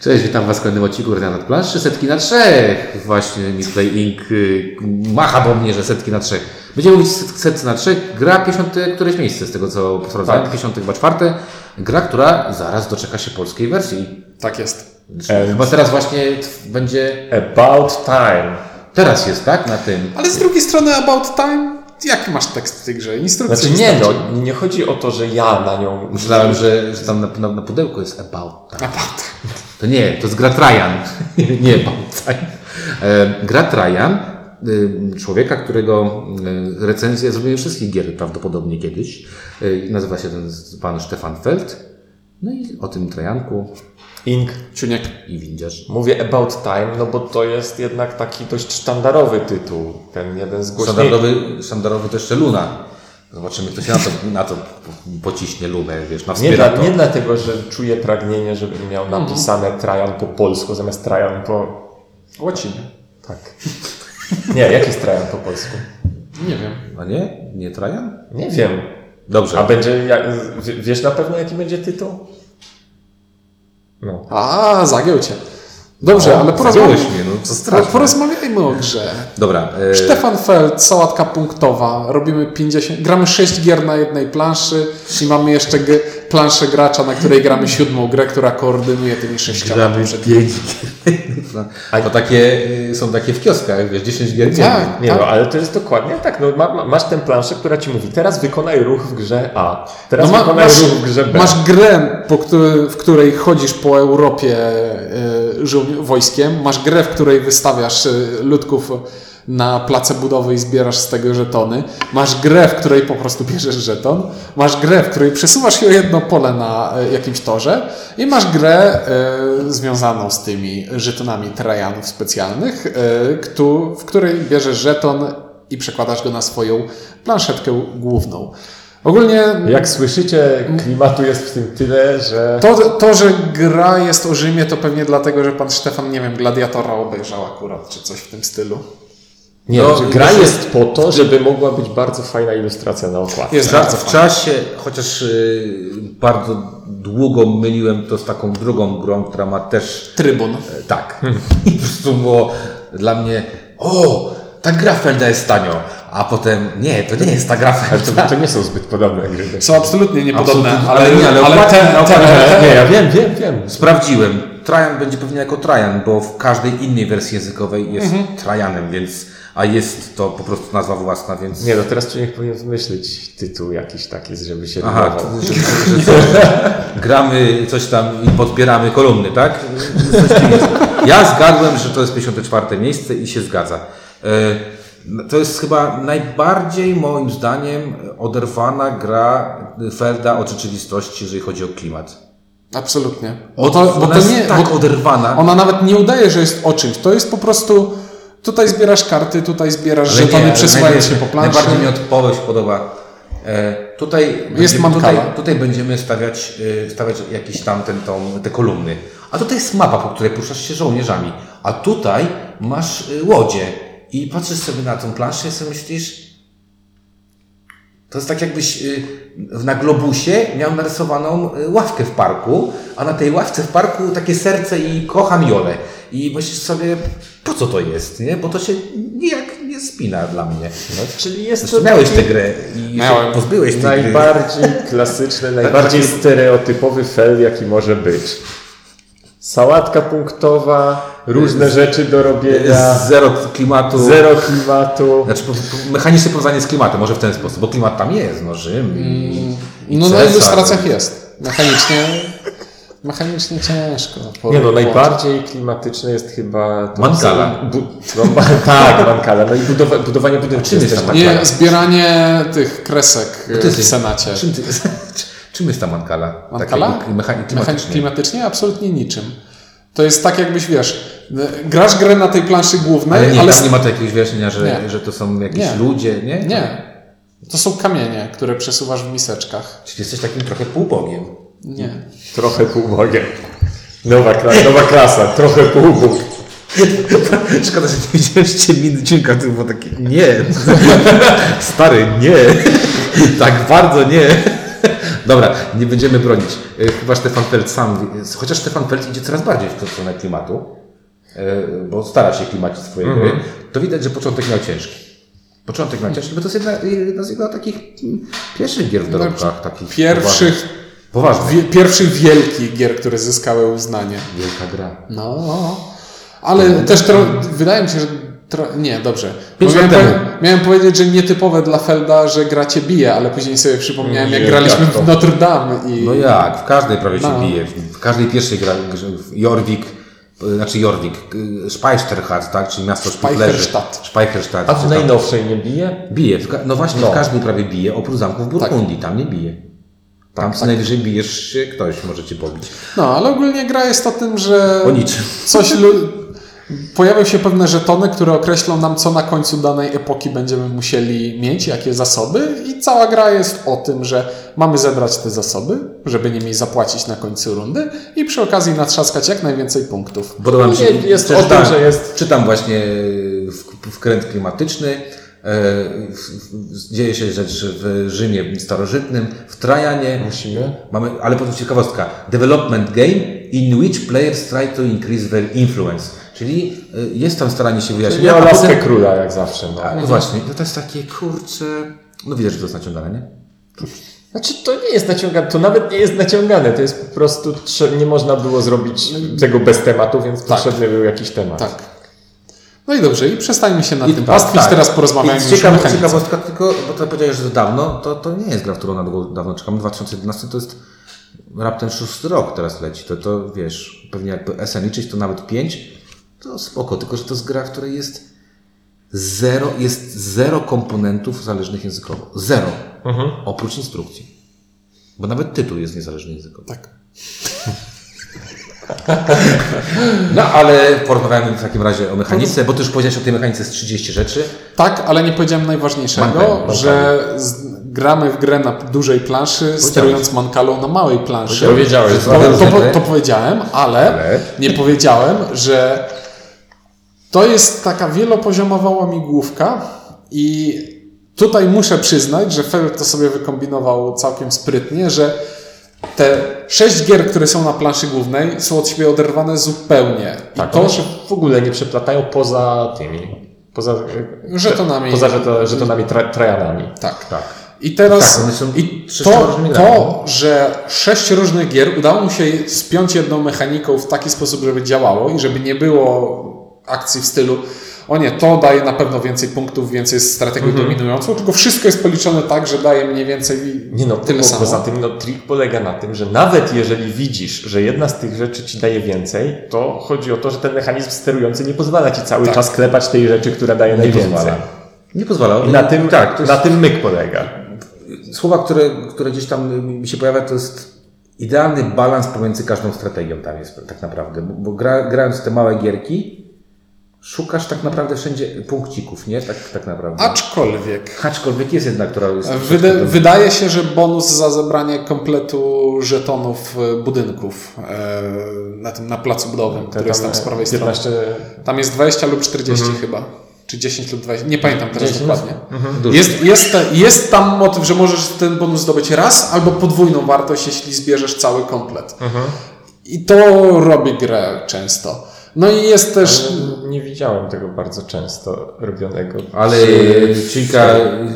Cześć, witam Was w kolejnym odcinku Rdia nad planszy, setki na trzech. Właśnie Misplay Inc. y, macha do mnie, że setki na trzech. Będziemy mówić set- setki na trzech. Gra 50 któreś miejsce z tego co sprawdzałem, Tak. 50 chyba czwarte. Gra, która zaraz doczeka się polskiej wersji. Tak jest. Czyli Chyba teraz właśnie będzie, About time. teraz jest, tak? Na tym. Ale z drugiej strony About Time, jaki masz tekst w tej grze? Instrukcja Znaczy nie, wystarczy. no, nie chodzi o to, że ja na nią... Myślałem, że, że tam na, na, na pudełku jest about. Tak. About. To nie, to jest gra Trajan, nie about. time. E, gra Trajan, y, człowieka, którego y, recenzję zrobiłem wszystkich gier prawdopodobnie kiedyś. Y, Nazywa się ten pan Stefan Feld. No i o tym Trajanku Ink. Ciuniek. i windziarz. Mówię About Time, no bo to jest jednak taki dość sztandarowy tytuł. Ten jeden z głośniejszych. Sztandarowy, sztandarowy to jeszcze Luna. Zobaczymy, kto się na to, na to pociśnie Lunę, wiesz, na Nie, dla, to. nie dlatego, że czuję pragnienie, żebym miał napisane Trajan po polsku zamiast Trajan po... Łacinie. Tak. Nie, jaki jest Trajan po polsku? Nie wiem. A nie? Nie Trajan? Nie wiem. Dobrze. A będzie... Wiesz na pewno jaki będzie tytuł? No. A, zagiął cię. Dobrze, ale Zagiąłeś porozmawiajmy, mnie, no co po- straszne. porozmawiajmy o grze. Dobra. E, Stefan Feld, sałatka punktowa. Robimy 50, gramy 6 gier na jednej planszy i mamy jeszcze planszę gracza, na której gramy siódmą grę, która koordynuje tymi sześcioma Gramy poprzednimi. pięć gier. To takie, y, są takie w kioskach, wiesz, 10 gier. Tak. Nie no, ale to jest dokładnie tak. No, ma, ma, masz tę planszę, która ci mówi, teraz wykonaj ruch w grze A, teraz No ma- wykonaj masz, ruch w grze B. masz grę, po której, w której chodzisz po Europie żołni- wojskiem, masz grę, w której wystawiasz e, ludków na place budowy i zbierasz z tego żetony, masz grę, w której po prostu bierzesz żeton, masz grę, w której przesuwasz się o jedno pole na e, jakimś torze i masz grę e, związaną z tymi żetonami trajanów specjalnych, któ- w której bierzesz żeton i przekładasz go na swoją planszetkę główną. Ogólnie Jak słyszycie, klimatu jest w tym tyle, że... to, to, że gra jest o Rzymie, to pewnie dlatego, że pan Stefan, nie wiem, Gladiatora obejrzał akurat, czy coś w tym stylu. Nie, No, że gra znaczy- jest po to, żeby mogła być bardzo fajna ilustracja na okładce. Jest bardzo w fajnie. czasie, chociaż y, bardzo długo myliłem to z taką drugą grą, która ma też Trybun. e, tak. I po prostu było dla mnie, o, ta gra Felda jest tanio. A potem, nie, to nie jest ta gra Ale Felda. to, to nie są zbyt podobne gry. Są absolutnie niepodobne, Absolutnie, ale, ale nie, ale ale okładki- te, na te, okładce- te, Nie, ja wiem, wiem, wiem. Sprawdziłem. Trajan będzie pewnie jako Trajan, bo w każdej innej wersji językowej jest Mhm. Trajanem, więc, a jest to po prostu nazwa własna, więc... Nie, no teraz człowiek powinien wymyślić tytuł jakiś taki, żeby się Aha, to, że, że, że gramy coś tam i podbieramy kolumny, tak? Coś. Ja zgadłem, że to jest 54 miejsce i się zgadza. E, To jest chyba najbardziej moim zdaniem oderwana gra Felda od rzeczywistości, jeżeli chodzi o klimat. Absolutnie. Bo to, bo ona to jest nie, tak bo oderwana. ona nawet nie udaje, że jest o czymś. To jest po prostu, tutaj zbierasz karty, tutaj zbierasz Ale żetony, nie, przesuwając się po planszy. Najbardziej mi odpowiedź podoba. E, tutaj, będziemy, mankala. tutaj, tutaj będziemy stawiać, e, stawiać jakieś tam ten, tą, te kolumny. A tutaj jest mapa, po której poruszasz się żołnierzami. A tutaj masz e, łodzie. I patrzysz sobie na tą planszę i sobie myślisz, to jest tak jakbyś y, na globusie miał narysowaną y, ławkę w parku, a na tej ławce w parku takie serce i kocham Jolę. I myślisz sobie, po co to jest, nie? Bo to się nijak nie spina dla mnie. No, czyli jest Zresztą to miałeś taki tę grę i Miałem. się pozbyłeś tej gry. najbardziej klasyczny, najbardziej stereotypowy fel, jaki może być. Sałatka punktowa, różne rzeczy do robienia, Zero klimatu. zero klimatu. Znaczy po, po, mechaniczne powiązanie z klimatem, może w ten sposób, bo klimat tam jest, no Rzym i, i No na Cesar. ilustracjach jest. Mechanicznie, mechanicznie ciężko. Nie no, najbardziej klimatyczne jest chyba... to- Mankala. No, tak, Mankala. No i budowa, budowanie budynków czym jest ta. Nie, zbieranie tych kresek ty w Senacie. Czym, ty, czym jest ta mankala? Mankala? Takiego mechani- Mechanicznie? klimatycznie. Absolutnie niczym. To jest tak jakbyś, wiesz, grasz grę na tej planszy głównej, Ale nie, ale tam nie ma takiego wyjaśnienia, że, Nie. że to są jakieś Nie. ludzie, nie? Nie. To są kamienie, które przesuwasz w miseczkach. Czyli jesteś takim trochę półbogiem. Nie. Trochę półbogiem. Nowa, kla- nowa klasa, trochę półbóg. Szkoda, że nie widzieliście miny dźwięka, to było takie nie. Stary, nie. tak bardzo nie. Dobra, nie będziemy bronić. E, Chyba Stefan Feld sam, chociaż Stefan Feld idzie coraz bardziej w stronę klimatu, e, bo stara się klimacić swoje gry, to widać, że początek miał ciężki. Początek miał ciężki, bo to jest jedna, jedna z jego takich mm, pierwszych gier w dorobkach. Takich Pierwszych, Poważnych. Wie, pierwszych wielkich gier, które zyskały uznanie. Wielka gra. No, no. ale też tro, wydaje mi się, że tro, nie, dobrze. Miałem, powie- miałem powiedzieć, że nietypowe dla Felda, że gra cię bije, ale później sobie przypomniałem, jak graliśmy jak w Notre Dame i No jak, w każdej prawie się No. bije. W każdej pierwszej gra, Jorvik, znaczy Jorvik, e, Speicherstadt, tak, czyli miasto szpiklerzy. Speicherstadt. Speicherstadt. A w najnowszej nie bije? Bije, no właśnie, No. w każdej prawie bije, oprócz zamków w Burgundii, tam nie bije. Tam co najwyżej bijesz się, ktoś może cię pobić. No, ale ogólnie gra jest o tym, że O niczym. coś lu- pojawią się pewne żetony, które określą nam, co na końcu danej epoki będziemy musieli mieć, jakie zasoby i cała gra jest o tym, że mamy zebrać te zasoby, żeby nimi zapłacić na końcu rundy i przy okazji natrzaskać jak najwięcej punktów. Podoba mi się. Nie, jest o tym, że jest- Czytam właśnie w- wkręt klimatyczny. E, Dzieje się rzecz w Rzymie starożytnym, w Trajanie. Musimy. Mamy, ale potem ciekawostka. Development game in which players try to increase their influence. Czyli e, jest tam staranie się wyjaśnić. Miała a laskę potem- króla, jak zawsze. No. A, no właśnie, no to jest takie kurcze. No widać, że to jest naciągane, nie? Znaczy, to nie jest naciągane, to nawet nie jest naciągane, to jest po prostu, nie można było zrobić tego bez tematu, więc potrzebny był jakiś temat. Tak. No i dobrze, i przestańmy się na I tym tak, pastwić, tak. teraz porozmawiamy I ciekawa, ciekawostka, tylko, bo to powiedziałeś, że dawno, to, to nie jest gra, którą na długo, dawno czekamy. 2011 to jest raptem szósty rok teraz leci. To, to wiesz, pewnie jakby SN liczyć, to nawet 5, to spoko, tylko że to jest gra, w której jest zero, jest zero komponentów zależnych językowo. Zero. Oprócz instrukcji. Bo nawet tytuł jest niezależny językowo. Tak. No ale porozmawiamy w takim razie o mechanice, bo ty już powiedziałeś o tej mechanice z 30 rzeczy. Tak, ale nie powiedziałem najważniejszego, że z, gramy w grę na dużej planszy, sterując mankalą na małej planszy. Powiedziałeś, To, to, się. to powiedziałem, ale, Ale? nie powiedziałem, że to jest taka wielopoziomowa łamigłówka i tutaj muszę przyznać, że Feld to sobie wykombinował całkiem sprytnie, że te sześć gier, które są na planszy głównej są od siebie oderwane zupełnie. Tak, I to, one się w ogóle nie przeplatają poza tymi, poza Żetonami. poza żeto, żetonami tra, trajanami. tak. Tak. I teraz Tak, one są i to, to, że sześć różnych gier udało mu się spiąć jedną mechaniką w taki sposób, żeby działało i żeby nie było akcji w stylu o nie, to daje na pewno więcej punktów, więcej jest strategią Mhm. dominującą, tylko wszystko jest policzone tak, że daje mniej więcej Nie no, tyle bo samo. poza tym no, trik polega na tym, że nawet jeżeli widzisz, że jedna z tych rzeczy ci daje więcej, to chodzi o to, że ten mechanizm sterujący nie pozwala ci cały Tak. czas klepać tej rzeczy, która daje Nie najwięcej. pozwala. Nie pozwala. I na tym, tak, jest, na tym myk polega. słowa, które, które gdzieś tam mi się pojawia, to jest idealny balans pomiędzy każdą strategią tam jest tak naprawdę. Bo, bo gra, grając te małe gierki, szukasz tak naprawdę wszędzie punkcików, nie? Tak, tak naprawdę. Aczkolwiek Aczkolwiek jest jedna, która jest... wyda, wydaje się, że bonus za zebranie kompletu żetonów e, budynków e, na tym na placu budowym, który jest tam z prawej strony. 15, Tam jest 20 lub 40 chyba. Czy 10 lub 20. Nie pamiętam teraz 10? dokładnie. Dużo. Jest, jest, jest tam motyw, że możesz ten bonus zdobyć raz albo podwójną wartość, jeśli zbierzesz cały komplet. I to robi grę często. No i jest też. nie widziałem tego bardzo często robionego. Ale kilka,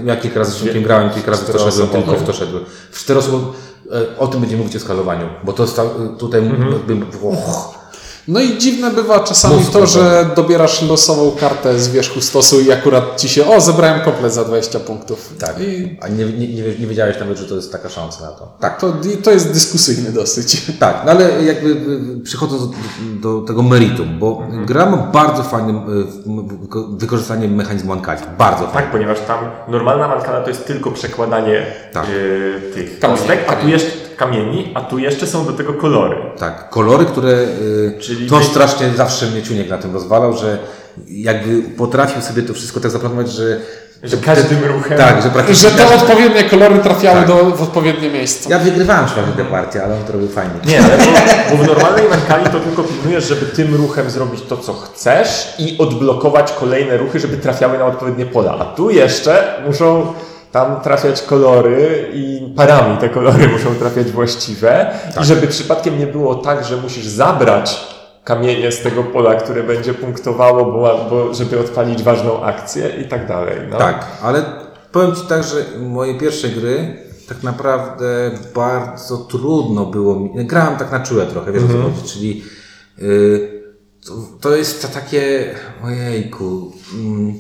ja kilka razy z Szymkiem grałem, kilka razy w to szedłem, tylko w to szedłem. W e, o tym będziemy mówić o skalowaniu, bo to tutaj bym, och, No i dziwne bywa czasami to, że dobierasz losową kartę z wierzchu stosu i akurat ci się. O, zebrałem komplet za 20 punktów. tak, I a nie, nie, nie, wiedziałeś nawet, że to jest taka szansa na to. Tak, to, to jest dyskusyjny dosyć. tak, no ale jakby y, przechodząc do, do tego meritum, bo gra ma bardzo fajne y, wyko- wykorzystanie mechanizmu Ankali, bardzo fajne. Tak, ponieważ tam normalna mankala to jest tylko przekładanie Tak. tych kostek, a tu jeszcze kamieni, a tu jeszcze są do tego kolory. Tak, kolory, które. y, Czyli to strasznie zawsze mnie Ciuniek na tym rozwalał, że jakby potrafił sobie to wszystko tak zaplanować, że. Że każdym ruchem... Tak, że praktycznie. Że te odpowiednie kolory trafiały Tak. do, w odpowiednie miejsca. Ja wygrywałem przynajmniej tę partię, ale on to robił fajnie. Nie, ale bo, bo w normalnej mankali to tylko pilnujesz, żeby tym ruchem zrobić to, co chcesz i odblokować kolejne ruchy, żeby trafiały na odpowiednie pola. A tu jeszcze muszą Tam trafiać kolory i parami te kolory muszą trafiać właściwe. I żeby przypadkiem nie było tak, że musisz zabrać kamienie z tego pola, które będzie punktowało, bo, bo żeby odpalić ważną akcję i tak dalej. No. Tak, ale powiem Ci tak, że moje pierwsze gry tak naprawdę bardzo trudno było mi. Grałem tak na czułe trochę, wiesz o co chodzi, czyli y, to, to jest to takie. Ojejku. Mm,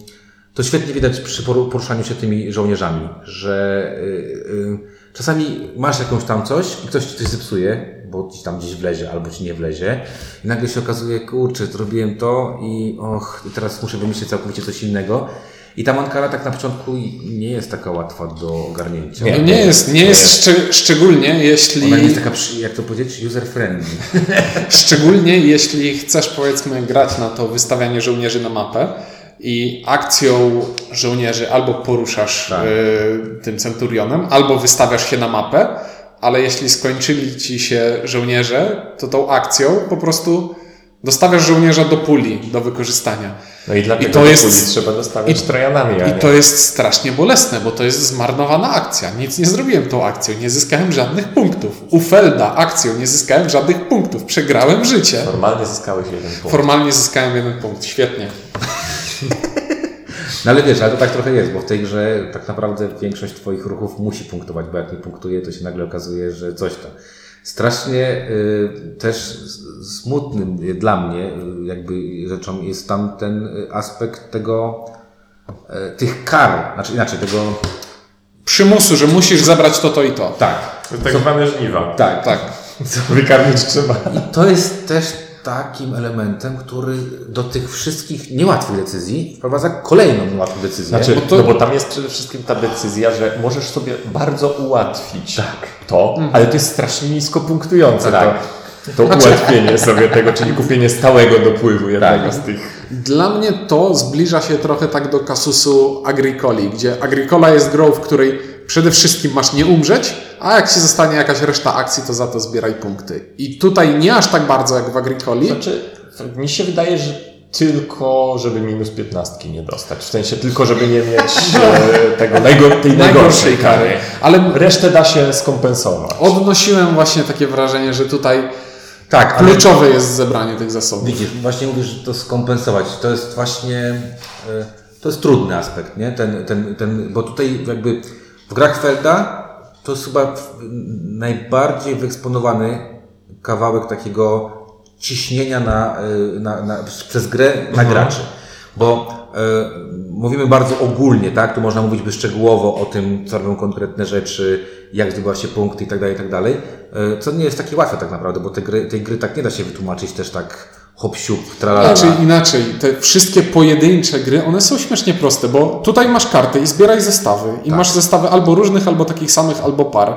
to świetnie widać przy poru- poruszaniu się tymi żołnierzami, że y, y, czasami masz jakąś tam coś i ktoś ci coś zepsuje, bo ci tam gdzieś wlezie albo ci nie wlezie i nagle się okazuje, kurczę, zrobiłem to i och, teraz muszę wymyślić całkowicie coś innego. I ta mankara tak na początku nie jest taka łatwa do ogarnięcia. Nie, nie jest, nie jest szcz- szczególnie jeśli... Ona nie jest taka, jak to powiedzieć, user-friendly. Szczególnie jeśli chcesz powiedzmy grać na to wystawianie żołnierzy na mapę i akcją żołnierzy albo poruszasz Tak. y, tym centurionem, albo wystawiasz się na mapę, ale jeśli skończyli ci się żołnierze, to tą akcją po prostu dostawiasz żołnierza do puli do wykorzystania. No i dlatego I to do jest- puli trzeba dostawiać i- trojanami, I to jest strasznie bolesne, bo to jest zmarnowana akcja. Nic nie zrobiłem tą akcją, nie zyskałem żadnych punktów. U Felda akcją nie zyskałem żadnych punktów. Przegrałem życie. Normalnie zyskałeś jeden punkt. Formalnie zyskałem jeden punkt. Świetnie. No ale wiesz, ale to tak trochę jest, bo w tej grze tak naprawdę większość Twoich ruchów musi punktować, bo jak nie punktuje, to się nagle okazuje, że coś tam. Strasznie y, też smutnym dla mnie y, jakby rzeczą jest tam ten y, aspekt tego, y, tych kar, znaczy inaczej, tego, Przymusu, że musisz zabrać to, to i to. tak, tak zwane żniwa. tak, Tak. Wykarmić trzeba. I to jest też takim elementem, który do tych wszystkich niełatwych decyzji wprowadza kolejną niełatwą decyzję. Znaczy, Bo to- no bo tam jest przede wszystkim ta decyzja, że możesz sobie bardzo ułatwić to, ale to jest strasznie nisko punktujące Tak. to, to ułatwienie sobie tego, czyli kupienie stałego dopływu jednego Tak. z tych. Dla mnie to zbliża się trochę tak do kasusu Agricoli, gdzie Agricola jest grą, w której przede wszystkim masz nie umrzeć, a jak się zostanie jakaś reszta akcji, to za to zbieraj punkty. I tutaj nie aż tak bardzo jak w Agricoli, Znaczy, mi się wydaje, że tylko, żeby minus 15 nie dostać. W sensie tylko, żeby nie mieć e, tego tej najgorszej kary. ale Resztę da się skompensować. odnosiłem właśnie takie wrażenie, że tutaj tak, ale- kluczowe jest zebranie tych zasobów. Widzisz, właśnie mówisz, że to skompensować. To jest właśnie, e, to jest trudny aspekt, nie? Ten, ten, ten, bo tutaj jakby w grach Felda to jest chyba najbardziej wyeksponowany kawałek takiego ciśnienia na, e, na, na, przez grę na graczy. Bo e, mówimy bardzo ogólnie, tak? Tu można mówić by szczegółowo o tym, co robią konkretne rzeczy, jak zdobywa się punkty i tak dalej, i tak dalej. E, co nie jest takie łatwe tak naprawdę, bo te gry, tej gry tak nie da się wytłumaczyć też tak hop siup, tralala. Znaczy inaczej, te wszystkie pojedyncze gry, one są śmiesznie proste, bo tutaj masz karty i zbieraj zestawy. I Tak. masz zestawy albo różnych, albo takich samych, albo par.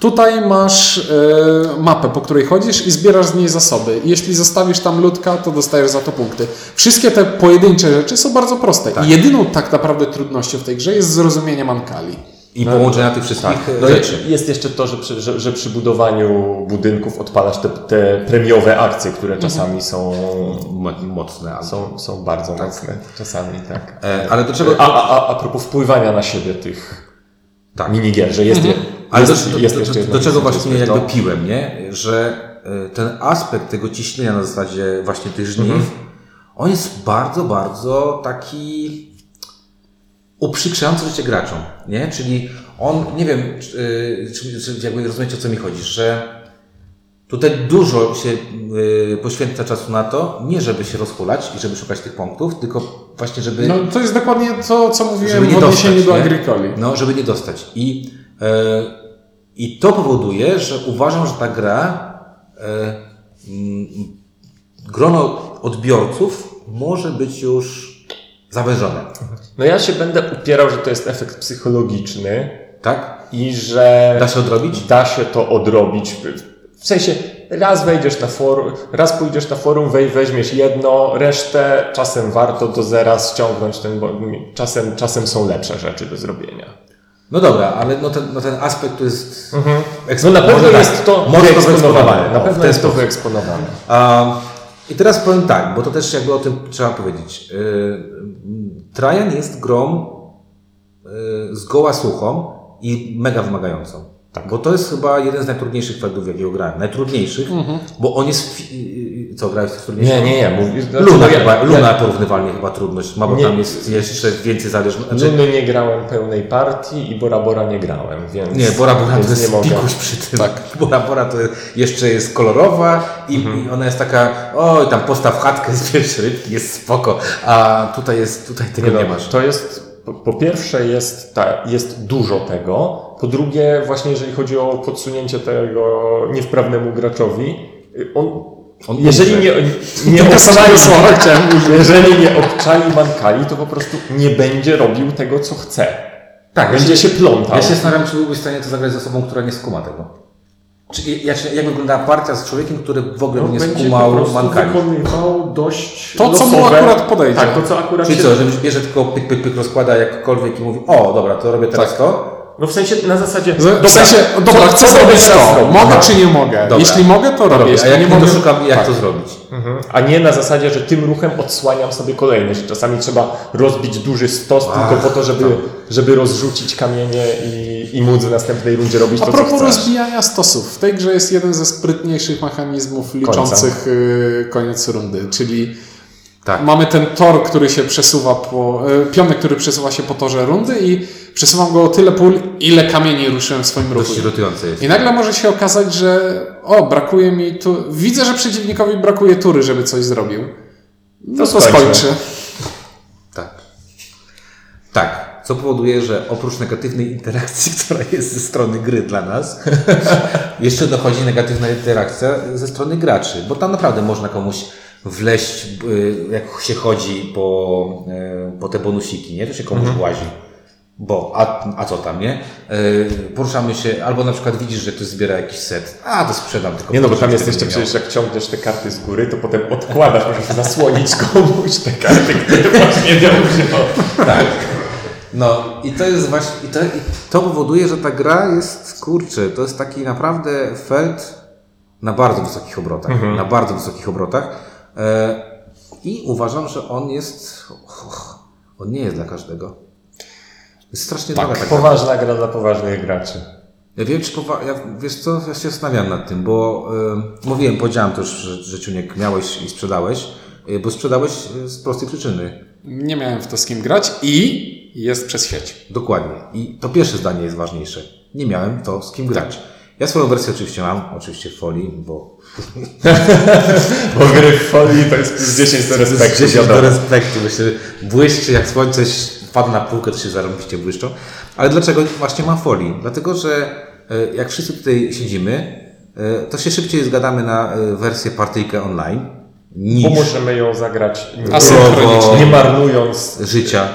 Tutaj masz e, mapę, po której chodzisz i zbierasz z niej zasoby. Jeśli zostawisz tam ludka, to dostajesz za to punkty. Wszystkie te pojedyncze rzeczy są bardzo proste. Tak. I jedyną tak naprawdę trudnością w tej grze jest zrozumienie Mankali. I połączenia tych wszystkich e, No rzeczy. jest jeszcze to, że przy, że, że przy budowaniu budynków odpalasz te, te premiowe akcje, które czasami są, Mo- Mocne. są, są bardzo mocne. Czasami tak. E, ale do czego... A, a, a, a propos wpływania na siebie tych Tak. minigier, że jest, je, Ale jest, do, jest do, do, do czego właśnie jakby to- piłem, nie? Że e, ten aspekt tego ciśnienia na zasadzie właśnie tych żniw, Mhm. on jest bardzo, bardzo taki uprzykrzający życie graczom, nie? Czyli on, nie wiem, czy, czy, czy jakby rozumiecie o co mi chodzi, że tutaj dużo się e, poświęca czasu na to, nie żeby się rozhulać i żeby szukać tych punktów, tylko właśnie żeby... No to jest dokładnie to, co mówiłem żeby nie w odniesieniu dostać, do? Agricoli. No, żeby nie dostać. I, e, I to powoduje, że uważam, że ta gra, mm, grono odbiorców może być już zawężone. No ja się będę upierał, że to jest efekt psychologiczny Tak? i że Da się odrobić? da się to odrobić. W sensie raz wejdziesz na forum, raz pójdziesz na forum, wej, weźmiesz jedno, resztę czasem warto do zera ściągnąć, ten, bo czasem, czasem są lepsze rzeczy do zrobienia. No dobra, ale no ten, no ten aspekt to jest... ekspo- No na pewno tak, jest to może wyeksponowane. Na pewno jest to wyeksponowane. I teraz powiem tak, bo to też jakby o tym trzeba powiedzieć. Trajan jest grą y, zgoła suchą i mega wymagającą. Bo to jest chyba jeden z najtrudniejszych feltów, jakiego grałem. Najtrudniejszych, bo on jest... Co, grałeś w trudniejszych? Nie, nie, nie. Mówisz, Luna, ja- chyba, ja- Luna porównywalnie chyba trudność ma, bo Nie. tam jest jeszcze więcej zależności. Znaczy, Luny nie grałem pełnej partii i Bora Bora nie grałem, więc... nie, Bora Bora to jest nie pikuś przy tym. Tak. Bora Bora to jeszcze jest kolorowa i, i ona jest taka, oj tam postaw chatkę, zbierz rybki, jest spoko, a tutaj jest, tutaj tego nie, no, masz. To jest, po, po pierwsze jest, ta, jest dużo tego, po drugie właśnie jeżeli chodzi o podsunięcie tego niewprawnemu graczowi, on, On jeżeli nie, nie obczai, samo słowa chciałem użyć. jeżeli nie obczai mankali, to po prostu nie będzie robił tego, co chce. Tak, Będzie się plątał. Ja się zastanawiam, czy byłbyś w stanie to zagrać z osobą, która nie skuma tego. Czy, jak, się, jak wyglądała partia z człowiekiem, który w ogóle No, nie skumał mankali? wykonywał dość To, co mu losowe- akurat podejdzie. Tak, to co akurat Czyli się... co, że bierze tylko pyk, pyk, pyk, rozkłada jakkolwiek i mówi, o dobra, to robię teraz to. No w sensie, na zasadzie... W w sensie, dobra, chcę co zrobić będę teraz to. robił? Mogę Aha. czy nie mogę? Dobra. Jeśli mogę, to robię. Robię, a Jeśli jak nie mogę, szukam, jak tak. to zrobić. Mhm. A nie na zasadzie, że tym ruchem odsłaniam sobie kolejny, że czasami trzeba rozbić duży stos Ach, tylko po to, żeby, żeby rozrzucić kamienie i, i móc w następnej rundzie robić A to, propos co chcesz. rozbijania stosów. W tej grze jest jeden ze sprytniejszych mechanizmów liczących y, koniec rundy, czyli Tak. mamy ten tor, który się przesuwa po, y, pionek, który przesuwa się po torze rundy i przesuwam go o tyle pól, ile kamieni ruszyłem w swoim ruchu. Dość irytujące jest. I nagle może się okazać, że o, brakuje mi tu, widzę, że przeciwnikowi brakuje tury, żeby coś zrobił. No to, To skończy. Tak. Tak. Co powoduje, że oprócz negatywnej interakcji, która jest ze strony gry dla nas, jeszcze dochodzi negatywna interakcja ze strony graczy, bo tam naprawdę można komuś wleść, y, jak się chodzi po, y, po te bonusiki, nie? To się komuś łazi. Bo, a, a co tam, nie? Y, Poruszamy się, albo na przykład widzisz, że ktoś zbiera jakiś set, a to sprzedam tylko. Nie no, bo tam jest jeszcze nie przecież jak ciągniesz te karty z góry, to potem odkładasz, możesz zasłonić komuś te karty, które właśnie wziął. Tak. No i to jest właśnie, i to, i to powoduje, że ta gra jest, kurczę, to jest taki naprawdę felt na bardzo wysokich obrotach, Mhm. na bardzo wysokich obrotach e, i uważam, że on jest, och, on nie jest dla każdego. Jest strasznie droga ta gra. Poważna gra dla poważnych graczy. Ja wiem, czy powa- ja, wiesz co, ja się zastanawiam nad tym, bo y, mówiłem, powiedziałem też, że, że Ciuniek miałeś i sprzedałeś, y, bo sprzedałeś y, z prostej przyczyny. Nie miałem w to z kim grać i jest przez sieć. Dokładnie. I to pierwsze zdanie jest ważniejsze. Nie miałem to z kim grać. Ja swoją wersję oczywiście mam, oczywiście w folii, bo Bo gry w folii to jest plus 10 do respektu. 10 do respektu. Myślę, błyszczy jak słońce wpada na półkę, to się zarobiście błyszczą. Ale dlaczego właśnie mam folii? Dlatego, że e, jak wszyscy tutaj siedzimy, e, to się szybciej zgadamy na e, wersję partyjkę online niż Bo możemy ją zagrać nie, Asynchronicznie. nie marnując życia.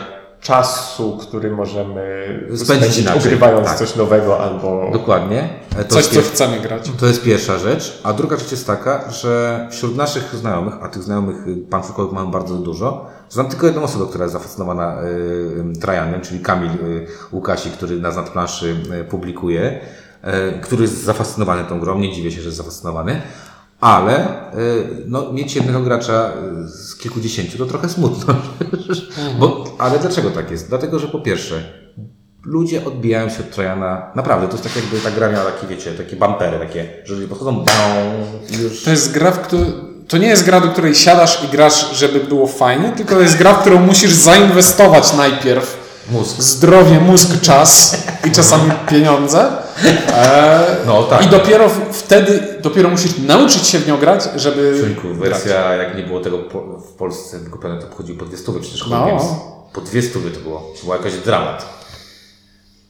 Czasu, który możemy Spędzić spędzić ogrywając Tak. coś nowego albo... Dokładnie. To Coś, co chcemy grać. To jest pierwsza rzecz. A druga rzecz jest taka, że wśród naszych znajomych, a tych znajomych y, panfrukowych mamy bardzo dużo, znam tylko jedną osobę, która jest zafascynowana y, Trajanem, czyli Kamil y, Łukasi, który nas na planszy y, publikuje, y, który jest zafascynowany tą grą. Nie dziwię się, że jest zafascynowany. Ale y, no, mieć jednego gracza y, z kilkudziesięciu to trochę smutno. Bo, ale dlaczego tak jest? Dlatego, że po pierwsze, ludzie odbijają się od Trojana. Naprawdę, to jest tak jakby ta gra miała takie, wiecie, takie bumpery, takie, że ludzie podchodzą, już... To jest gra, w której... To nie jest gra, do której siadasz i grasz, żeby było fajnie, tylko to jest gra, w którą musisz zainwestować najpierw. Mózg. Zdrowie, mózg, czas i czasami pieniądze. E, No, tak. I dopiero wtedy, dopiero musisz nauczyć się w nią grać, żeby grać. wersja, jak nie było tego w Polsce wykupione, to chodziło po dwie stówy, przecież No. no. Po dwie stówy to było. To była jakaś dramat.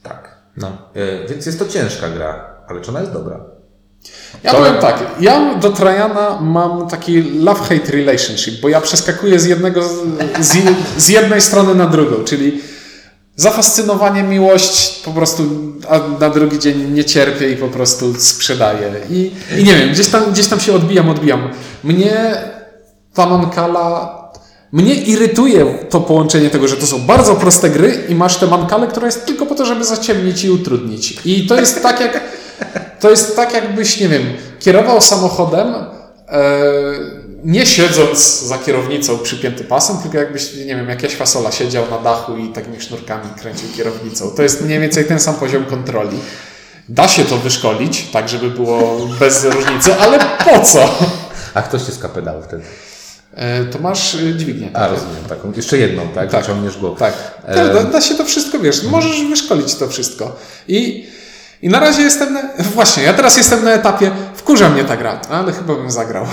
Tak. No. E, więc jest to ciężka gra, ale czy ona jest dobra? Ja powiem tak, ja do Trajana mam taki love-hate relationship, bo ja przeskakuję z jednego, z, z jednej strony na drugą, czyli zafascynowanie, miłość, po prostu, na drugi dzień nie cierpię i po prostu sprzedaję. I, i nie wiem, gdzieś tam, gdzieś tam się odbijam, odbijam. Mnie ta Mancala, mnie irytuje to połączenie tego, że to są bardzo proste gry i masz tę Mancalę, która jest tylko po to, żeby zaciemnić i utrudnić. I to jest tak jak, to jest tak jakbyś, nie wiem, kierował samochodem, e, nie siedząc za kierownicą przypięty pasem, tylko jakbyś, nie wiem, jak Jaś Fasola siedział na dachu i takimi sznurkami kręcił kierownicą. To jest mniej więcej ten sam poziom kontroli. Da się to wyszkolić, tak żeby było bez różnicy, ale po co? A ktoś się skapedał wtedy? E, To masz y, dźwignię. A, rozumiem, taką. Jeszcze jedną, tak? Tak. Ciągniesz głowę. Tak. E, Da, da się to wszystko, wiesz, możesz wyszkolić to wszystko. I, I na razie jestem na, właśnie, ja teraz jestem na etapie, wkurza mnie ta gra, ale chyba bym zagrał.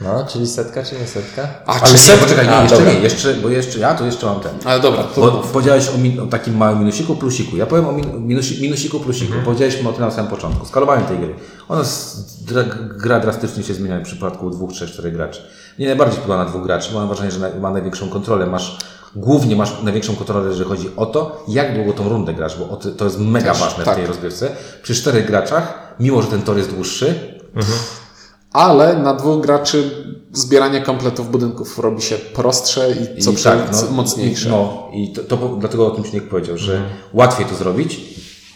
No, czyli setka czy nie setka? A Ale czy nie, set... poczekaj, nie, A, jeszcze dobra. nie, jeszcze, bo jeszcze, ja to jeszcze mam ten. Ale dobra, to Bo powiedziałeś o, min, o takim małym minusiku, plusiku. Ja powiem o min, minusi, minusiku, plusiku. Powiedzieliśmy o tym na samym początku. Skalowanie tej gry. Ona z, dra, gra drastycznie się zmienia w przypadku dwóch, trzech, czterech graczy. Mnie najbardziej podoba na dwóch graczy, bo mam wrażenie, że na, ma największą kontrolę. Masz, głównie masz największą kontrolę, jeżeli chodzi o to, jak długo tą rundę grasz, bo to, jest mega Też, ważne tak. w tej rozgrywce. Przy czterech graczach, mimo że ten tor jest dłuższy, Ale na dwóch graczy zbieranie kompletów budynków robi się prostsze i co I tak, no, mocniejsze. I, no, i to, to dlatego o tym Śnieg powiedział, że łatwiej to zrobić,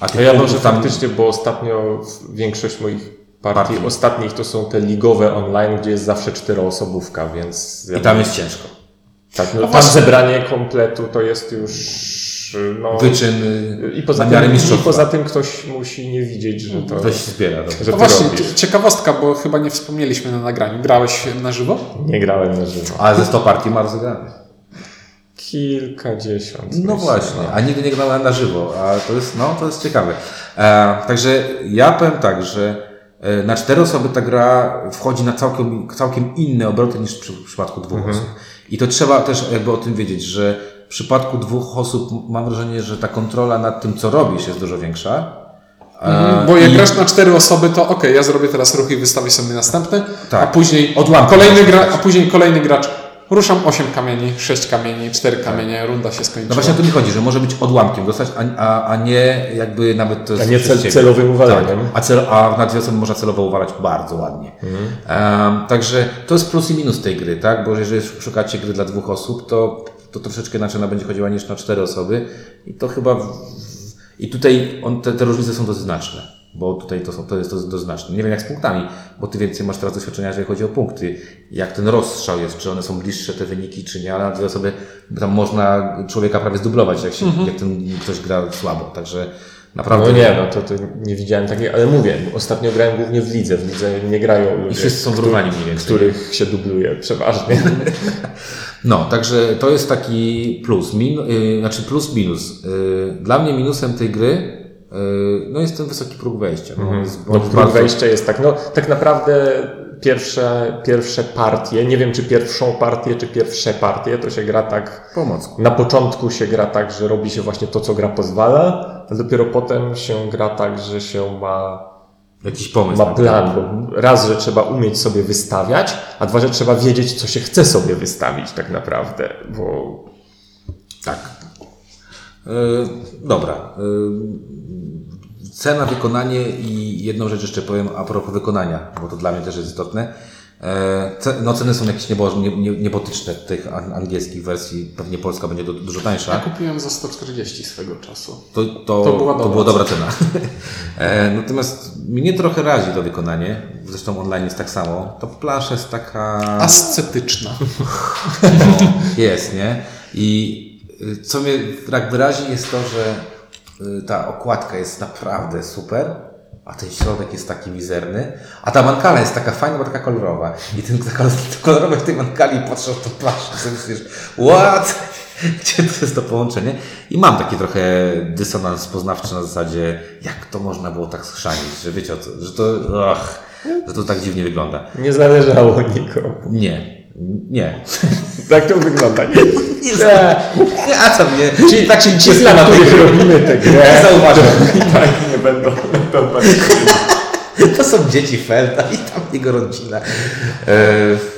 a No ja punktów może faktycznie, bo ostatnio większość moich partii, Partii. ostatnich to są te ligowe online, gdzie jest zawsze czteroosobówka, więc... I tam jest ciężko. Tak, no, A tam właśnie- zebranie kompletu to jest już... No, Wyczyn I poza, na miarę tym, I poza tym ktoś musi nie widzieć, że to... Ktoś zbiera. Dobrze. że No ty właśnie, robisz. cie- ciekawostka, bo chyba nie wspomnieliśmy na nagraniu. Grałeś na żywo? Nie grałem na żywo. Ale ze 100 partii ma rozegranych. Kilkadziesiąt. No myślę, właśnie, a nigdy nie grałem na żywo, a to jest, no, to jest ciekawe. E, także ja powiem tak, że e, na cztery osoby ta gra wchodzi na całkiem, całkiem inne obroty niż w przypadku dwóch osób. I to trzeba też jakby o tym wiedzieć, że przypadku dwóch osób mam wrażenie, że ta kontrola nad tym, co robisz jest dużo większa. E, Bo jak i- grasz na cztery osoby, to okej, ja zrobię teraz ruch i wystawię sobie następny, Tak. a później Odłamki kolejny gra, a później kolejny gracz. Ruszam 8 kamieni, 6 kamieni, 4 kamienie, runda się skończyła. No właśnie o to mi chodzi, że może być odłamkiem dostać, a, a, a nie jakby nawet to jest A nie cel- celowym uwalaniem. Tak, a, cel, a na dwie osoby można celowo uwalać bardzo ładnie. Em, także to jest plus i minus tej gry, tak? Bo jeżeli szukacie gry dla dwóch osób, to, to troszeczkę inaczej ona będzie chodziła niż na cztery osoby. I to chyba. W, I tutaj on, te, te różnice są dosyć znaczne. Bo tutaj to, są, to jest dosyć dosyć znaczne. Nie wiem jak z punktami, bo ty więcej masz teraz doświadczenia, jeżeli chodzi o punkty. Jak ten rozstrzał jest, czy one są bliższe te wyniki, czy nie, ale na dwie osoby tam można człowieka prawie zdublować, jak, się, jak ten ktoś gra słabo. Także naprawdę. No nie, no to, to nie widziałem takiej, ale mówię, ostatnio grałem głównie w lidze. W lidze nie grają ludzie, I wszyscy są wyrównani mniej więcej. których się dubluje przeważnie. No, także to jest taki plus. Min, y, znaczy plus minus. Y, dla mnie minusem tej gry y, no jest ten wysoki próg wejścia. No, jest, No, próg bardzo- wejścia jest tak, no tak naprawdę pierwsze, pierwsze partie, nie wiem czy pierwszą partię, czy pierwsze partie, to się gra tak, Pomocku. na początku się gra tak, że robi się właśnie to, co gra pozwala, a dopiero potem się gra tak, że się ma Jakiś pomysł. ma plan, bo raz, że trzeba umieć sobie wystawiać, a dwa, że trzeba wiedzieć, co się chce sobie wystawić tak naprawdę, bo Tak. Y, dobra. Y, cena, wykonanie i jedną rzecz jeszcze powiem a propos wykonania, bo to dla mnie też jest istotne. E, No ceny są jakieś niebo, nie, nie, niebotyczne tych an- angielskich wersji, pewnie polska będzie du- dużo tańsza. Ja kupiłem za 140 swego czasu. To, to, To była to dobra była dobra cena. e, natomiast mnie trochę razi to wykonanie. Zresztą online jest tak samo. To plansza jest taka. Ascetyczna. No, jest, nie? I y, co mnie jakby razi jest to, że y, ta okładka jest naprawdę super, a ten środek jest taki mizerny, a ta mankala jest taka fajna, bo taka kolorowa. I ten taka kolorowa w tej mankali tą planszę, sobie myślisz, what? Gdzie to jest to połączenie? I mam taki trochę dysonans poznawczy na zasadzie, jak to można było tak schrzanić, że wiecie o co, że to, że to tak dziwnie wygląda. nie zależało nikomu. Nie, nie. Tak to wygląda. Nie, Nie, a co mnie? Czyli tak się ci dla których robimy tę grę, Nie zauważyłem. tak będą, będą tak. To są dzieci Felda i tam jego rodzina. E,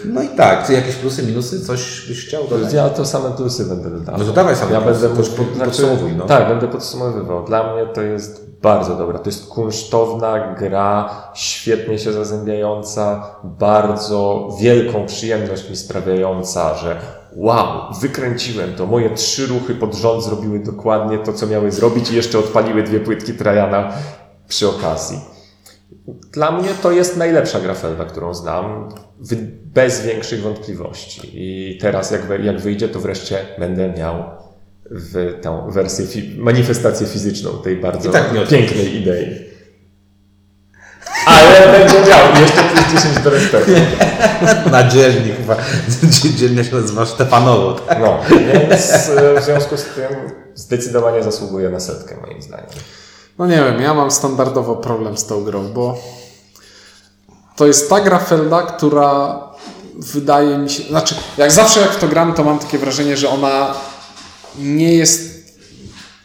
no i tak, czy jakieś plusy, minusy? Coś byś chciał dodać? Ja to same plusy będę dodawał. No to dawaj same ja plusy, będę to już pod- podsumowuj, no. Tak, będę podsumowywał. Dla mnie to jest bardzo dobra. To jest kunsztowna gra, świetnie się zazębiająca, bardzo wielką przyjemność mi sprawiająca, że wow, wykręciłem to. Moje trzy ruchy pod rząd zrobiły dokładnie to, co miały zrobić i jeszcze odpaliły dwie płytki Trajana przy okazji. Dla mnie to jest najlepsza gra Felda, którą znam. bez większych wątpliwości. I teraz, jak, jak wyjdzie, to wreszcie będę miał w tą wersję, manifestację fizyczną tej bardzo tak pięknej idei. Ale będę miał jeszcze plus 10 do respektu. Na dzielni chyba. Dzielnia się nazywa Stefanowo. Tak? No, więc e, w związku z tym zdecydowanie zasługuje na setkę, moim zdaniem. No nie wiem, ja mam standardowo problem z tą grą, bo to jest ta gra Felda, która wydaje mi się, znaczy jak zawsze jak w to gram, to mam takie wrażenie, że ona nie jest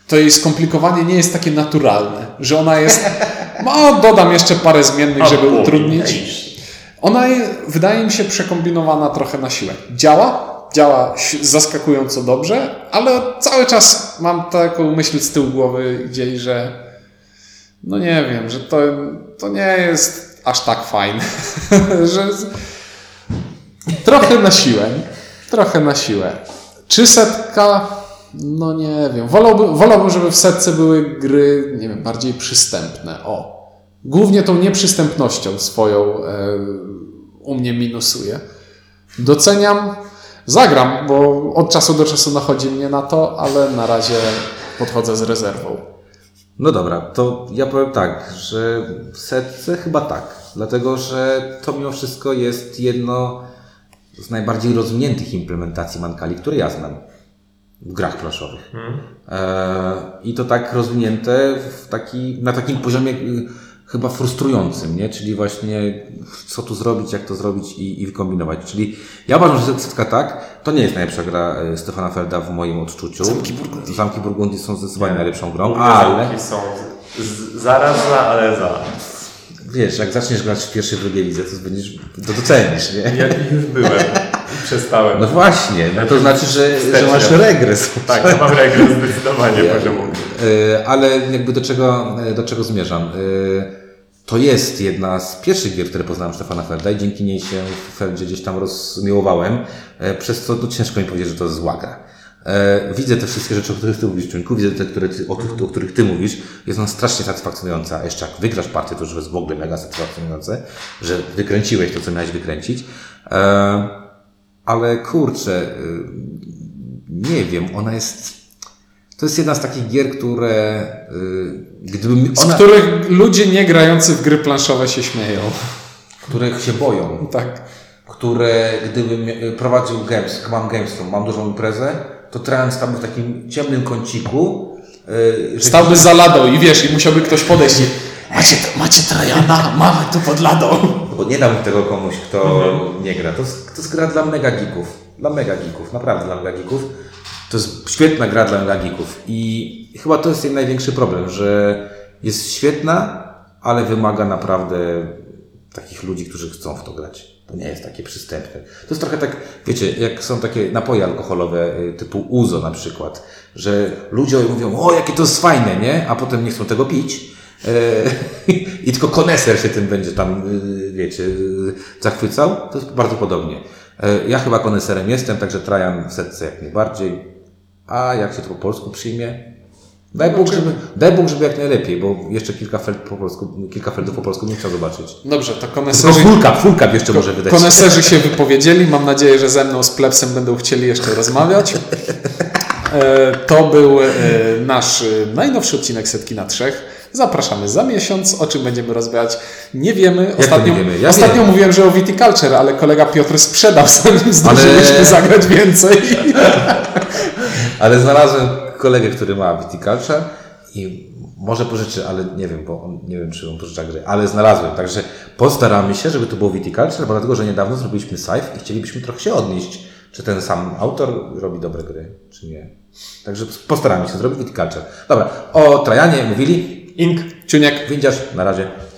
to jej skomplikowanie nie jest takie naturalne, że ona jest, no dodam jeszcze parę zmiennych, żeby utrudnić. Ona je, wydaje mi się przekombinowana trochę na siłę. Działa, działa zaskakująco dobrze, ale cały czas mam taką myśl z tyłu głowy gdzieś, że no nie wiem, że to, to nie jest aż tak fajne, że trochę na siłę, trochę na siłę. Czy setka? No nie wiem. Wolałbym, wolałbym, żeby w setce były gry, nie wiem, bardziej przystępne. O. Głównie tą nieprzystępnością swoją e, u mnie minusuje. Doceniam, zagram, bo od czasu do czasu nachodzi mnie na to, ale na razie podchodzę z rezerwą. No dobra, to ja powiem tak, że w setce chyba tak. Dlatego, że to mimo wszystko jest jedno z najbardziej rozwiniętych implementacji Mankali, które ja znam w grach planszowych. E, I to tak rozwinięte w taki, na takim poziomie y, chyba frustrującym, nie? Czyli właśnie co tu zrobić, jak to zrobić i, i wykombinować. Czyli ja uważam, że setka tak, to nie jest najlepsza gra e, Stefana Felda w moim odczuciu. Zamki Burgundii. Zamki Burgundii są zdecydowanie najlepszą grą, ale... Zamki są z, zaraz za, ale za. Wiesz, jak zaczniesz grać w pierwszej, drugiej lidze, to będziesz, to docenisz, nie? Ja już byłem przestałem. No właśnie, no to znaczy, że, że masz regres. Tak, ja mam regres zdecydowanie poziomu. E, Ale jakby do czego, e, do czego zmierzam? E, To jest jedna z pierwszych gier, które poznałem Stefana Felda i dzięki niej się w gdzieś tam rozmiłowałem, przez co no, ciężko mi powiedzieć, że to jest zła gra. Widzę te wszystkie rzeczy, o których ty mówisz, Czunku, widzę te, które ty, o, tych, o których ty mówisz. Jest ona strasznie satysfakcjonująca. Jeszcze jak wygrasz partię, to już jest w ogóle mega satysfakcjonujące, że wykręciłeś to, co miałeś wykręcić. Ale kurczę, y, nie wiem, ona jest... To jest jedna z takich gier, które y, gdybym Z ona, których ludzie nie grający w gry planszowe się śmieją. których się boją, Tak. które gdybym y, prowadził games, mam Gamesroom, mam dużą imprezę, to Trans tam w takim ciemnym kąciku, y, że Stałby za ladą i wiesz, i musiałby ktoś podejść i macie, macie Trajana, mamy tu pod ladą. Bo nie dam tego komuś, kto nie gra. To jest, to jest gra dla mega geeków. Dla mega geeków, naprawdę dla mega geeków. To jest świetna gra dla mega geeków. I chyba to jest jej największy problem, że jest świetna, ale wymaga naprawdę takich ludzi, którzy chcą w to grać. To nie jest takie przystępne. To jest trochę tak, wiecie, jak są takie napoje alkoholowe y, typu Uzo na przykład, że ludzie mówią, o jakie to jest fajne, nie? A potem nie chcą tego pić. E, I tylko koneser się tym będzie tam, y, wiecie, y, zachwycał. To jest bardzo podobnie. E, Ja chyba koneserem jestem, także Trajan w setce jak najbardziej. A jak się to po polsku przyjmie? Daj Bóg, żeby, daj Bóg, żeby jak najlepiej, bo jeszcze kilka, feld po polsku, kilka feldów po polsku bym chciał zobaczyć. Dobrze, to koneserzy, fulka, fulka jeszcze może wydać. koneserzy się wypowiedzieli. Mam nadzieję, że ze mną z plebsem będą chcieli jeszcze rozmawiać. E, To był e, nasz e, najnowszy odcinek Setki na Trzech. Zapraszamy za miesiąc. O czym będziemy rozmawiać? Nie wiemy. Ostatnio, nie wiemy? Ja ostatnio wiem. mówiłem, że o Viticulture, ale kolega Piotr sprzedał, zanim zdążyliśmy Ale- zagrać więcej. Ale znalazłem kolegę, który ma Viticulture i może pożyczy, ale nie wiem, bo on, nie wiem, czy on pożycza gry, ale znalazłem. Także postaramy się, żeby to było Viticulture, bo dlatego, że niedawno zrobiliśmy save i chcielibyśmy trochę się odnieść, czy ten sam autor robi dobre gry, czy nie. Także postaramy się zrobić Viticulture. Dobra, o Trajanie mówili. Ink. Ciuniek. Windziarz, na razie.